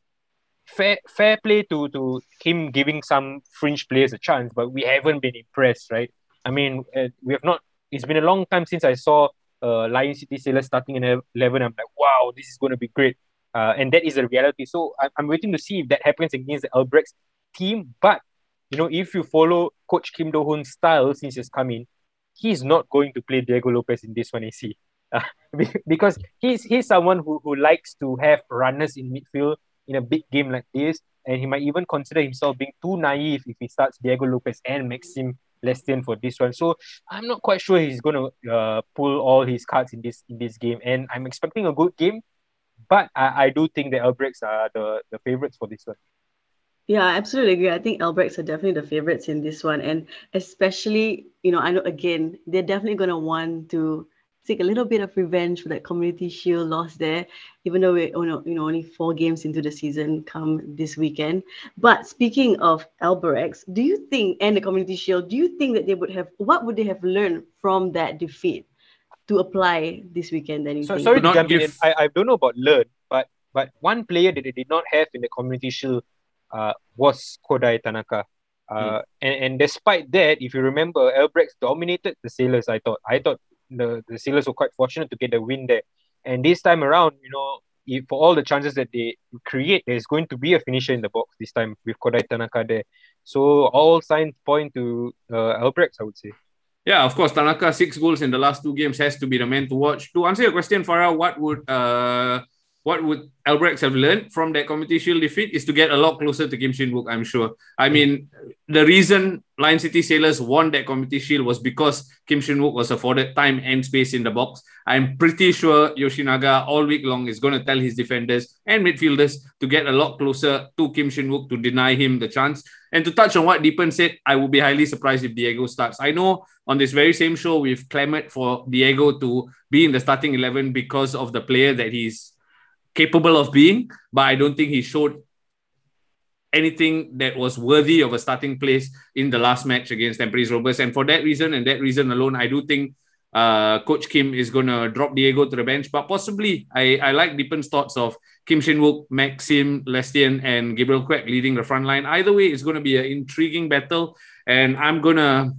fair fair play to to him giving some fringe players a chance, but we haven't been impressed, right? I mean, uh, we have not. It's been a long time since I saw uh, Lion City Sailors starting in eleven. I'm like, wow, this is going to be great, uh, and that is the reality. So I, I'm waiting to see if that happens against the Albirex team. But you know, if you follow Coach Kim Do Hoon's style since he's come in, he's not going to play Diego Lopez in this one. I see, because he's he's someone who, who likes to have runners in midfield in a big game like this, and he might even consider himself being too naive if he starts Diego Lopez and Maxime Lestienne for this one. So I'm not quite sure he's going to uh, pull all his cards in this in this game, and I'm expecting a good game. But I, I do think the Albirex are the, the favorites for this one. Yeah, I absolutely agree. I think Albirex are definitely the favorites in this one. And especially, you know, I know again, they're definitely going to want to take a little bit of revenge for that community shield loss there, even though we're you know, you know, only four games into the season come this weekend. But speaking of Albirex, do you think, and the community shield, do you think that they would have, what would they have learned from that defeat to apply this weekend? Then you So, think? sorry Could to not jump in. give- I, I don't know about learn, but but one player that they did not have in the community shield uh, was Kodai Tanaka. Uh, and, and despite that, if you remember, Albirex dominated the Sailors. I thought I thought the, the Sailors were quite fortunate to get the win there. And this time around, you know, if, for all the chances that they create, there's going to be a finisher in the box this time with Kodai Tanaka there. So all signs point to uh, Albirex, I would say. Yeah, of course, Tanaka six goals in the last two games has to be the man to watch. To answer your question, Farrah, what would uh what would Albirex have learned from that Shield defeat is to get a lot closer to Kim Shin Wook, I'm sure. I mean, the reason Lion City Sailors won that Shield was because Kim Shin Wook was afforded time and space in the box. I'm pretty sure Yoshinaga all week long is going to tell his defenders and midfielders to get a lot closer to Kim Shin Wook to deny him the chance. And to touch on what Deepan said, I would be highly surprised if Diego starts. I know on this very same show, we've clamored for Diego to be in the starting 11 because of the player that he's capable of being, but I don't think he showed anything that was worthy of a starting place in the last match against Tampines Rovers. And for that reason and that reason alone, I do think uh, Coach Kim is going to drop Diego to the bench. But possibly, I, I like Deepan's thoughts of Kim Shin Wook, Maxime Lestienne, and Gabriel Quek leading the front line. Either way, it's going to be an intriguing battle. And I'm going to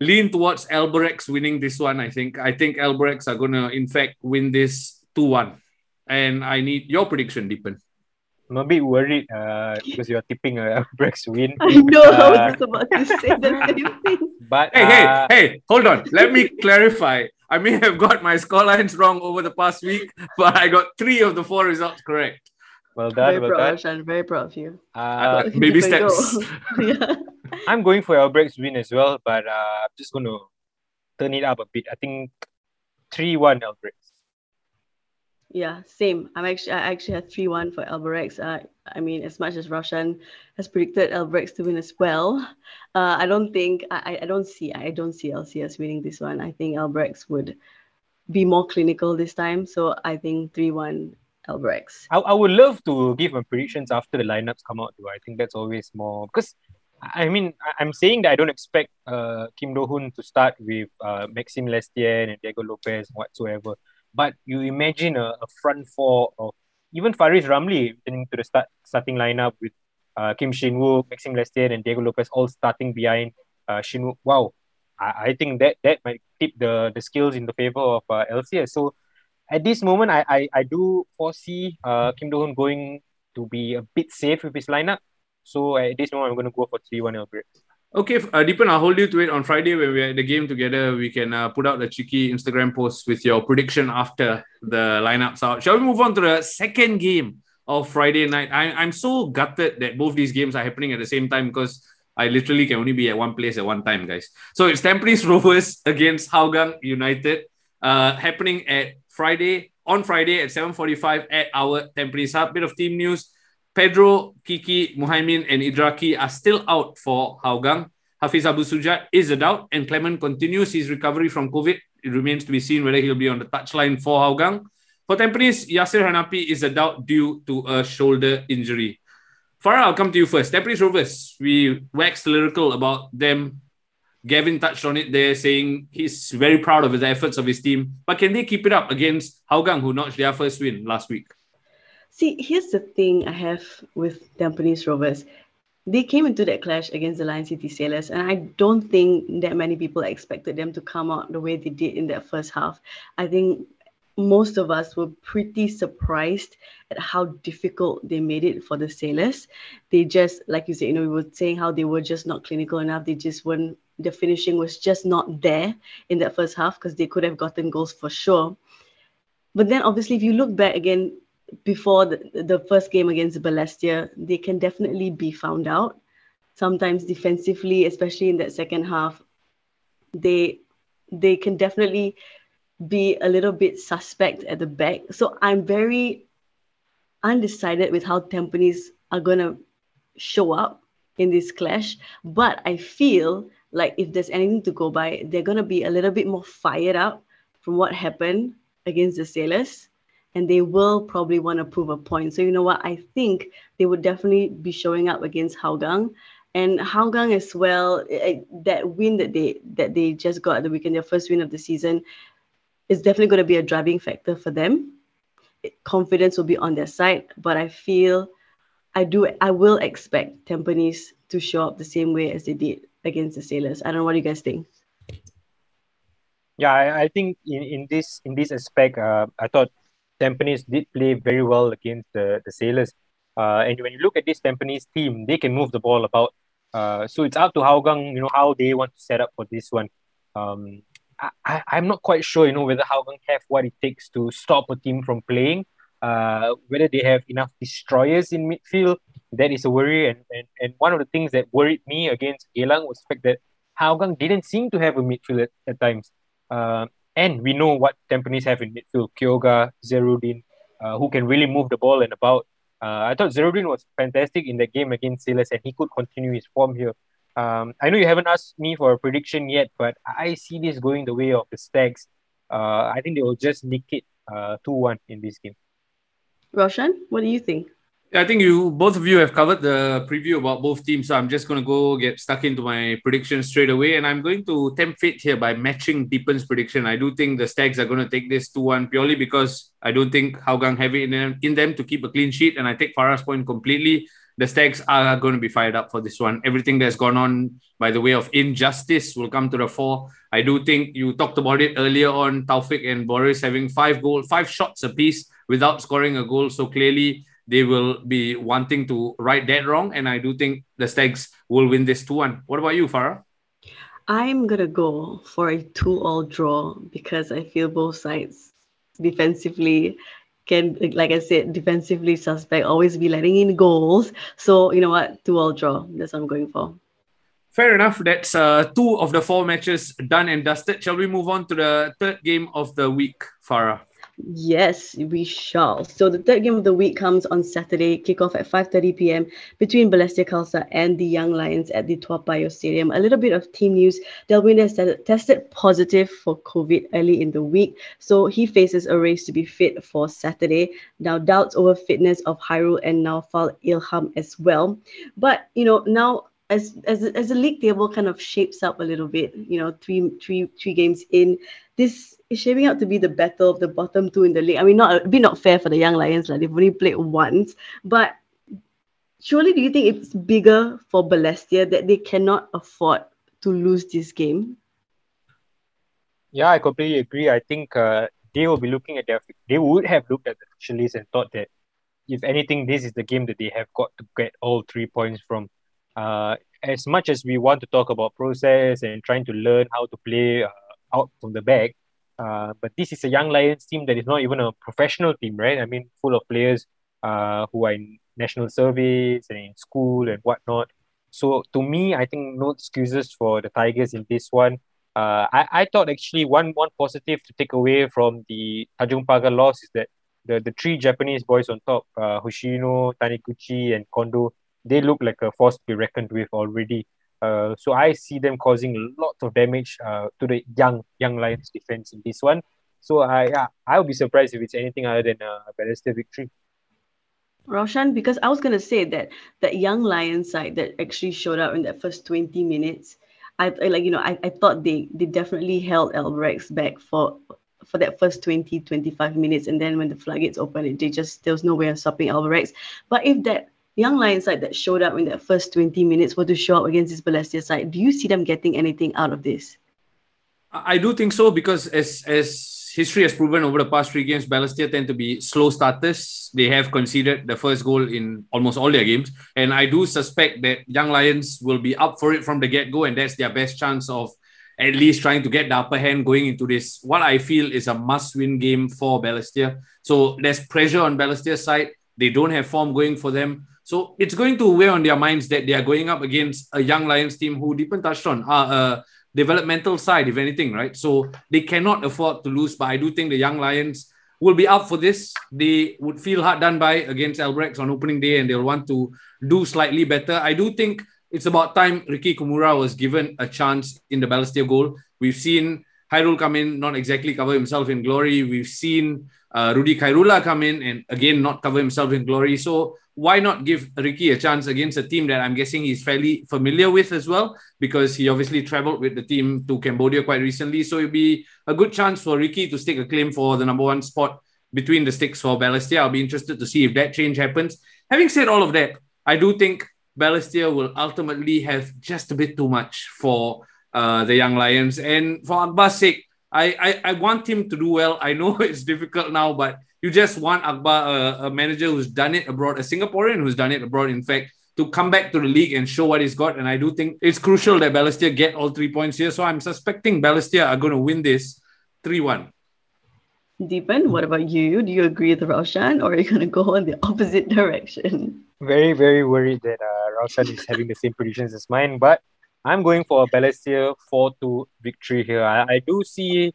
lean towards Albirex winning this one, I think. I think Albirex are going to, in fact, win this 2 1 and I need your prediction, Deepan. I'm a bit worried uh, because you're tipping a Brex win. I know, uh, I was about to say the same thing. But hey, uh, hey, hey, hold on. Let me clarify. I may have got my scorelines wrong over the past week, but I got three of the four results correct. Well done, very well proud, done. Shan, very proud of you. Uh, baby steps. yeah. I'm going for Albirex win as well, but uh, I'm just going to turn it up a bit. I think 3 1 Albirex. Yeah, same. I'm actually I actually had three one for Albirex. Uh, I mean, as much as Raushan has predicted Albirex to win as well, uh, I don't think I, I don't see I don't see LCS winning this one. I think Albirex would be more clinical this time. So I think three one Albirex. I, I would love to give my predictions after the lineups come out, though. I think that's always more because I mean I'm saying that I don't expect uh, Kim Do Hoon to start with uh, Maxime Lestienne and Diego Lopez whatsoever. But you imagine a, a front four of even Faris Ramli returning to the start starting lineup with uh, Kim Shin Wook, Maxime Lestienne, and Diego Lopez all starting behind uh, Shin Wook. Wow, I, I think that that might tip the the skills in the favor of uh, LCS. So at this moment, I I, I do foresee uh, Kim Do Hoon going to be a bit safe with his lineup. So at this moment, I'm going to go for 3 1 Albirex. Okay, uh, Deepan, I'll hold you to it on Friday when we're at the game together. We can uh, put out a cheeky Instagram post with your prediction after the lineups out. Shall we move on to the second game of Friday night? I, I'm so gutted that both these games are happening at the same time because I literally can only be at one place at one time, guys. So it's Tampines Rovers against Hougang United, uh, happening at Friday on Friday at 7:45 at our Tampines Hub. Bit of team news. Pedro, Kiki, Muhaimin, and Idraki are still out for Hougang. Hafiz Abu Sujad is a doubt, and Clement continues his recovery from COVID. It remains to be seen whether he'll be on the touchline for Hougang. For Tampines, Yasir Hanapi is a doubt due to a shoulder injury. Farrah, I'll come to you first. Tampines Rovers, we waxed lyrical about them. Gavin touched on it there, saying he's very proud of the efforts of his team. But can they keep it up against Hougang, who notched their first win last week? See, here's the thing I have with Tampines Rovers. They came into that clash against the Lion City Sailors, and I don't think that many people expected them to come out the way they did in that first half. I think most of us were pretty surprised at how difficult they made it for the sailors. They just, like you said, you know, we were saying how they were just not clinical enough. They just weren't, the finishing was just not there in that first half because they could have gotten goals for sure. But then, obviously, if you look back again before the, the first game against Balestier, they can definitely be found out. Sometimes defensively, especially in that second half, they they can definitely be a little bit suspect at the back. So I'm very undecided with how Tampines are gonna show up in this clash. But I feel like if there's anything to go by, they're gonna be a little bit more fired up from what happened against the Sailors. And they will probably want to prove a point. So you know what? I think they would definitely be showing up against Hougang. And Hougang as well, eh, that win that they that they just got at the weekend, their first win of the season, is definitely going to be a driving factor for them. Confidence will be on their side, but I feel I do I will expect Tampines to show up the same way as they did against the Sailors. I don't know what you guys think. Yeah, I, I think in, in this in this aspect, uh, I thought Tampines did play very well against the, the Sailors. Uh, and when you look at this Tampines team, they can move the ball about. Uh, so it's up to Hougang, you know, how they want to set up for this one. Um, I, I'm not quite sure, you know, whether Hougang have what it takes to stop a team from playing. Uh, whether they have enough destroyers in midfield, that is a worry. And, and, and one of the things that worried me against Geylang was the fact that Hougang didn't seem to have a midfield at, at times. Uh, and we know what Tampines have in midfield, Kyoga, Zehrudin, uh, who can really move the ball and about. Uh, I thought Zehrudin was fantastic in the game against Sailors and he could continue his form here. Um, I know you haven't asked me for a prediction yet, but I see this going the way of the Stags. Uh, I think they will just nick it uh, 2 1 in this game. Raushan, what do you think? I think you both of you have covered the preview about both teams, so I'm just going to go get stuck into my prediction straight away, and I'm going to tempt fate here by matching Deepan's prediction. I do think the Stags are going to take this 2-1 purely because I don't think Hougang have it in them, in them to keep a clean sheet, and I take Farrah's point completely. The Stags are going to be fired up for this one. Everything that's gone on by the way of injustice will come to the fore. I do think you talked about it earlier on, Taufik and Boris having five goal, five shots apiece without scoring a goal. So clearly they will be wanting to right that wrong. And I do think the Stags will win this 2 1. What about you, Farrah? I'm going to go for a 2 all draw because I feel both sides defensively can, like I said, defensively suspect, always be letting in goals. So, you know what? 2 all draw. That's what I'm going for. Fair enough. That's uh, two of the four matches done and dusted. Shall we move on to the third game of the week, Farrah? Yes, we shall. So the third game of the week comes on Saturday, kickoff at 5.30 p.m. between Balestier Khalsa and the Young Lions at the Toa Payoh Stadium. A little bit of team news. Delwin has tested positive for COVID early in the week, so he faces a race to be fit for Saturday. Now, doubts over fitness of Hairul and Naufal Ilham as well. But, you know, now as as as the league table kind of shapes up a little bit, you know, three three three games in, this is shaping up to be the battle of the bottom two in the league. I mean, not a bit not fair for the young lions, like they've only played once, but surely do you think it's bigger for Balestier that they cannot afford to lose this game? Yeah, I completely agree. I think uh, they will be looking at their they would have looked at the fixture list and thought that if anything, this is the game that they have got to get all three points from. Uh, as much as we want to talk about process and trying to learn how to play uh, out from the back, uh, but this is a young Lions team that is not even a professional team, right? I mean, full of players uh, who are in national service and in school and whatnot. So to me, I think no excuses for the Tigers in this one. Uh, I, I thought actually one one positive to take away from the Tanjong Pagar loss is that the, the three Japanese boys on top, uh, Hoshino, Taniguchi, and Kondo, they look like a force to be reckoned with already. Uh, so I see them causing lots of damage uh, to the young young Lions defense in this one. So I yeah, I'll be surprised if it's anything other than a Balestier victory. Raushan, because I was gonna say that that young Lion side that actually showed up in that first 20 minutes, I, I like you know I, I thought they they definitely held Albirex back for for that first 20 25 minutes and then when the floodgates opened they just there was no way of stopping Albirex but if that young Lions side that showed up in that first 20 minutes were to show up against this Balestier side, do you see them getting anything out of this? I do think so because as as history has proven over the past three games, Balestier tend to be slow starters. They have conceded the first goal in almost all their games. And I do suspect that Young Lions will be up for it from the get-go, and that's their best chance of at least trying to get the upper hand going into this. What I feel is a must-win game for Balestier. So there's pressure on Balestier's side. They don't have form going for them. So it's going to weigh on their minds that they are going up against a young Lions team who Deepan touched on are a developmental side, if anything, right? So they cannot afford to lose. But I do think the young Lions will be up for this. They would feel hard done by against Albirex on opening day and they'll want to do slightly better. I do think it's about time Ricky Kumura was given a chance in the Balestier goal. We've seen Hairul come in, not exactly cover himself in glory. We've seen uh, Rudy Khairullah come in and again not cover himself in glory. So why not give Ricky a chance against a team that I'm guessing he's fairly familiar with as well, because he obviously traveled with the team to Cambodia quite recently. So it'd be a good chance for Ricky to stake a claim for the number one spot between the sticks for Balestier. I'll be interested to see if that change happens. Having said all of that, I do think Balestier will ultimately have just a bit too much for uh, the young Lions. And for Akbar's sake, I, I, I want him to do well. I know it's difficult now, but You just want Akbar, a, a manager who's done it abroad, a Singaporean who's done it abroad, in fact, to come back to the league and show what he's got. And I do think it's crucial that Balestier get all three points here. So I'm suspecting Balestier are going to win this 3 1. Deepan, what about you? Do you agree with Raushan or are you going to go in the opposite direction? Very, very worried that uh, Raushan is having the same predictions as mine, but I'm going for a Balestier 4 2 victory here. I, I do see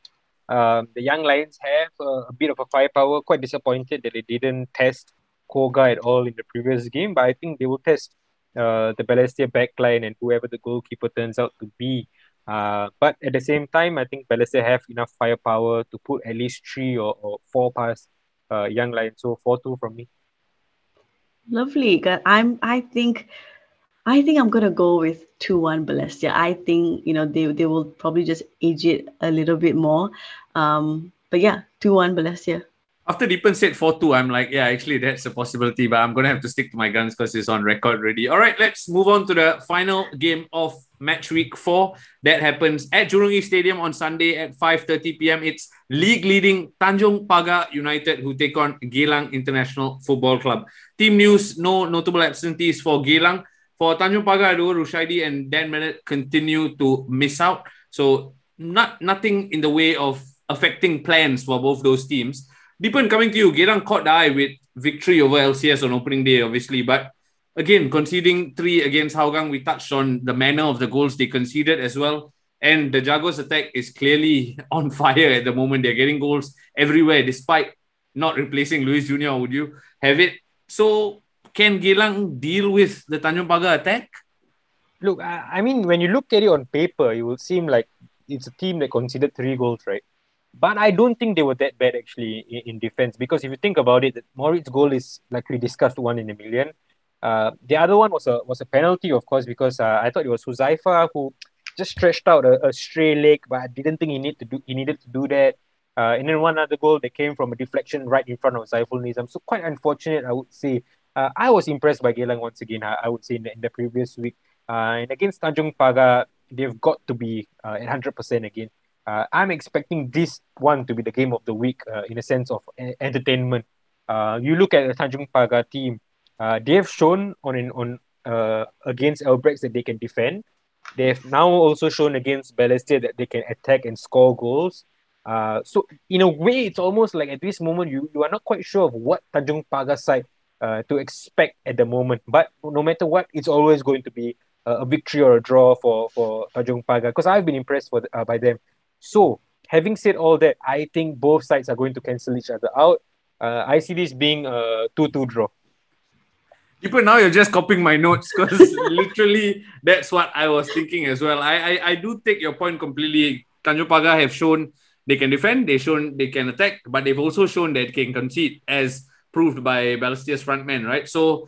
um, the Young Lions have a, a, bit of a firepower. Quite disappointed that they didn't test Koga at all in the previous game, but I think they will test uh, the Balestier backline and whoever the goalkeeper turns out to be. Uh, but at the same time, I think Balestier have enough firepower to put at least three or, or four past uh, Young Lions. So 4 2 from me. Lovely. I'm. I think I think I'm gonna go with two one Balestier. I think you know they they will probably just age it a little bit more. Um, but yeah, two one Balestier. After Deepan said 4 2, I'm like, yeah, actually, that's a possibility, but I'm going to have to stick to my guns because it's on record already. All right, let's move on to the final game of match week four. That happens at Jurong East Stadium on Sunday at 5.30 p.m. It's league leading Tanjong Pagar United who take on Geylang International Football Club. Team news, no notable absentees for Geylang. For Tanjong Pagar, though, Rushaidi and Dan Bennett continue to miss out. So not nothing in the way of affecting plans for both those teams. Deepan, coming to you, Geylang caught the eye with victory over LCS on opening day, obviously. But again, conceding three against Hougang, we touched on the manner of the goals they conceded as well. And the Jaguars attack is clearly on fire at the moment. They're getting goals everywhere, despite not replacing Luis Jr. Would you have it? So can Geylang deal with the Tanjong Pagar attack? Look, I, mean, when you look at it on paper, it will seem like it's a team that conceded three goals, right? But I don't think they were that bad actually in, in defense because if you think about it, Moritz goal is like we discussed one in a million. Uh, the other one was a was a penalty, of course, because uh, I thought it was Huzaifa who just stretched out a, a stray leg, but I didn't think he need to do he needed to do that. Uh, and then one other goal that came from a deflection right in front of Zaiful Nizam. So quite unfortunate, I would say uh, I was impressed by Geylang once again. I, I would say in the, in the previous week, uh, and against Tanjong Pagar, they've got to be uh, at hundred percent again. Uh, I'm expecting this one to be the game of the week uh, in a sense of entertainment. Uh, you look at the Tanjong Pagar team; uh, they have shown on in, on uh, against Albirex that they can defend. They have now also shown against Balestier that they can attack and score goals. Uh, so in a way, it's almost like at this moment you, you are not quite sure of what Tanjong Pagar side uh, to expect at the moment. But no matter what, it's always going to be a victory or a draw for for Tanjong Pagar because I've been impressed for the, uh, by them. So having said all that, I think both sides are going to cancel each other out. Uh, I see this being a two-two draw. Deepan, now you're just copying my notes because literally that's what I was thinking as well. I, I I do take your point completely. Tanjong Pagar have shown they can defend, they've shown they can attack, but they've also shown that they can concede as proved by Balestier's frontman, right? So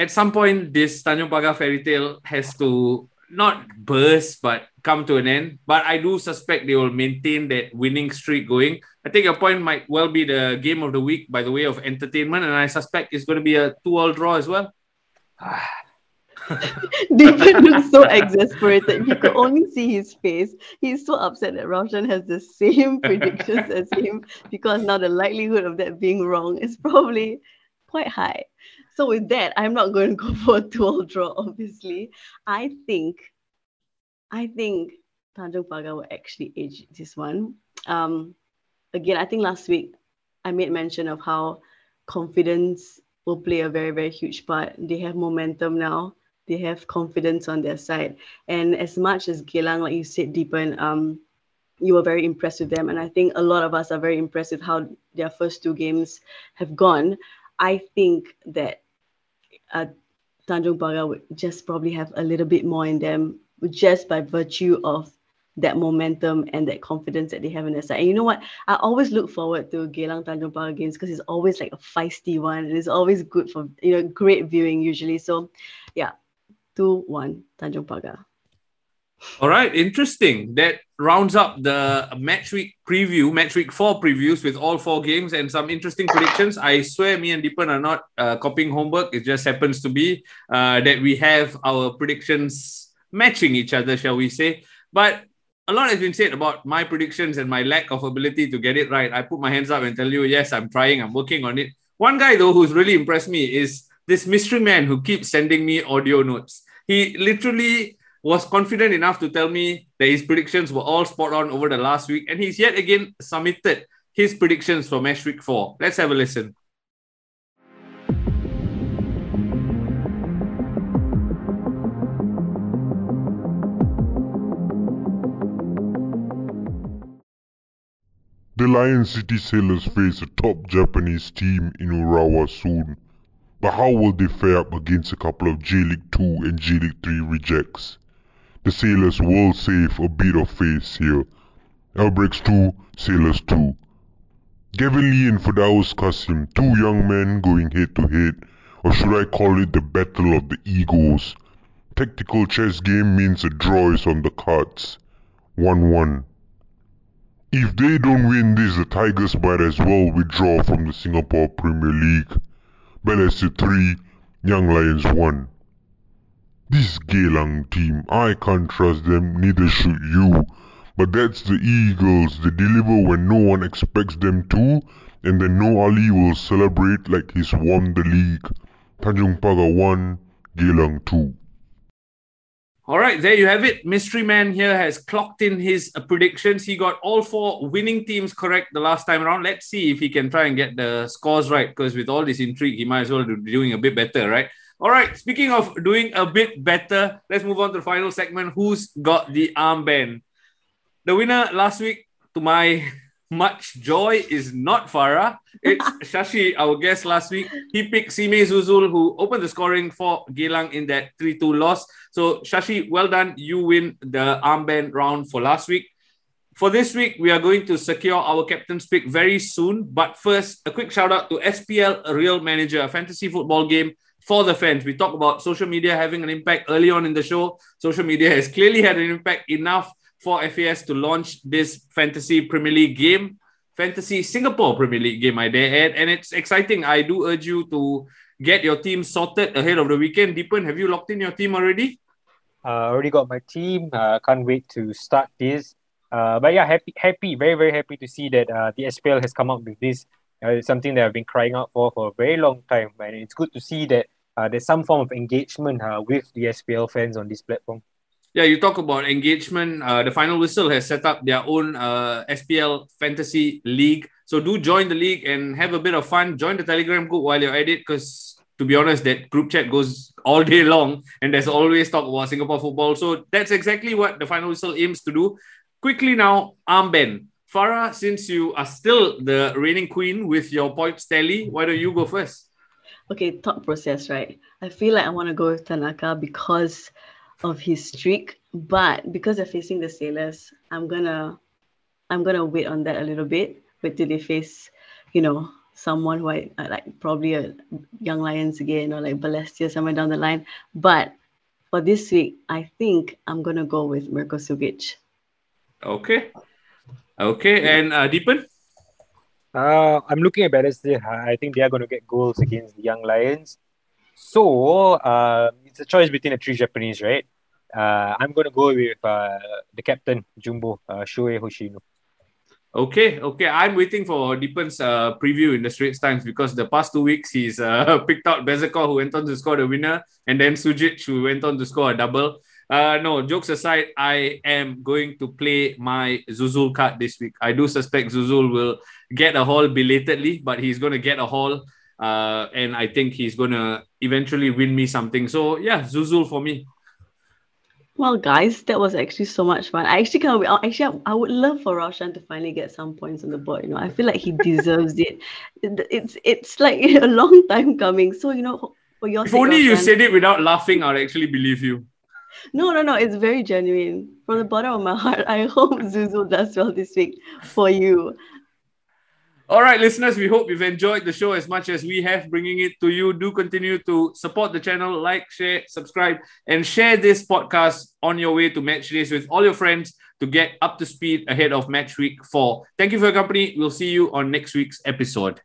at some point, this Tanjong Pagar fairy tale has to not burst, but come to an end. But I do suspect they will maintain that winning streak going. I think your point might well be the game of the week by the way of entertainment, and I suspect it's going to be a two-all draw as well. Ah, Deepan looks so exasperated. You could only see his face. He's so upset that Raushan has the same predictions as him because now the likelihood of that being wrong is probably quite high. So with that, I'm not going to go for a two draw, obviously. I think I think Tanjong Pagar will actually edge this one. Um, again, I think last week I made mention of how confidence will play a very, very huge part. They have momentum now they have confidence on their side. And as much as Geylang, like you said, Deepan, um, you were very impressed with them. And I think a lot of us are very impressed with how their first two games have gone. I think that uh, Tanjong Pagar would just probably have a little bit more in them just by virtue of that momentum and that confidence that they have in their side. And you know what? I always look forward to Geylang Tanjong Pagar games because it's always like a feisty one and it's always good for, you know, great viewing usually. So yeah, 2 1 Tanjong Pagar. All right, interesting. That rounds up the match week preview, match week four previews with all four games and some interesting predictions. I swear, me and Deepan are not uh, copying homework. It just happens to be uh, that we have our predictions matching each other, shall we say? But a lot has been said about my predictions and my lack of ability to get it right. I put my hands up and tell you, yes, I'm trying, I'm working on it. One guy, though, who's really impressed me is this mystery man who keeps sending me audio notes. He literally was confident enough to tell me that his predictions were all spot on over the last week, and he's yet again submitted his predictions for match week four. Let's have a listen. The Lion City Sailors face a top Japanese team in Urawa soon. But how will they fare up against a couple of J-League 2 and J-League 3 rejects? The Sailors will save a bit of face here. Albirex 2, Sailors 2. Gavin Lee and Firdaus Kassim, two young men going head to head, or should I call it the battle of the egos? Tactical chess game means a draw is on the cards. 1-1. If they don't win this, the Tigers might as well withdraw from the Singapore Premier League. Balestier 3, Young Lions 1. This Geylang team, I can't trust them, neither should you. But that's the Eagles, they deliver when no one expects them to, and then Noor Ali will celebrate like he's won the league. Tanjong Pagar 1, Geylang 2. All right, there you have it. Mystery Man here has clocked in his uh, predictions. He got all four winning teams correct the last time around. Let's see if he can try and get the scores right because with all this intrigue, he might as well be doing a bit better, right? All right, speaking of doing a bit better, let's move on to the final segment. Who's got the armband? The winner last week, to my much joy is not Farrah. It's Shashi, our guest last week. He picked Sime Zuzul, who opened the scoring for Geylang in that 3 2 loss. So, Shashi, well done. You win the armband round for last week. For this week, we are going to secure our captain's pick very soon. But first, a quick shout out to SPL Real Manager, a fantasy football game for the fans. We talk about social media having an impact early on in the show. Social media has clearly had an impact enough for FAS to launch this Fantasy Premier League game, Fantasy Singapore Premier League game, I dare add. And it's exciting. I do urge you to get your team sorted ahead of the weekend. Deepan, have you locked in your team already? Uh, already got my team. Uh, can't wait to start this. Uh, but yeah, happy, happy, very, very happy to see that uh, the SPL has come up with this. Uh, it's something that I've been crying out for for a very long time, and it's good to see that uh, there's some form of engagement uh, with the SPL fans on this platform. Yeah, you talk about engagement. Uh, the Final Whistle has set up their own uh, SPL Fantasy League. So do join the league and have a bit of fun. Join the Telegram group while you're at it because, to be honest, that group chat goes all day long and there's always talk about Singapore football. So that's exactly what the Final Whistle aims to do. Quickly now, armband. Farrah, since you are still the reigning queen with your points tally, why don't you go first? Okay, thought process, right? I feel like I want to go with Tanaka because of his streak, but because they're facing the Sailors, I'm gonna I'm gonna wait on that a little bit. Wait till they face, you know, someone who I, I like probably a young lions again or like Balestier somewhere down the line. But for this week, I think I'm gonna go with Mirko Sugic. Okay. Okay, and uh, Deepan? Uh, I'm looking at Balestier. I think they are going to get goals against the Young Lions. So uh, it's a choice between the three Japanese, right? Uh, I'm going to go with uh, the captain, Jumbo, uh, Shuhei Hoshino. Okay, okay. I'm waiting for Deepan's uh, preview in the Straits Times because the past two weeks he's uh, picked out Bezekhov who went on to score the winner and then Sugic who went on to score a double. Uh, no, jokes aside, I am going to play my Zuzul card this week. I do suspect Zuzul will get a haul belatedly, but he's going to get a haul. Uh, and I think he's going to eventually win me something. So, yeah, Zuzul for me. Well, guys, that was actually so much fun. I actually can't wait. Actually, I would love for Raushan to finally get some points on the board. You know, I feel like he deserves it. It's it's like a long time coming. So you know, for your if sake, only you said it without laughing, I'd actually believe you. No, no, no. It's very genuine. From the bottom of my heart, I hope Zuzu does well this week for you. All right, listeners, we hope you've enjoyed the show as much as we have bringing it to you. Do continue to support the channel, like, share, subscribe, and share this podcast on your way to match days with all your friends to get up to speed ahead of match week four. Thank you for your company. We'll see you on next week's episode.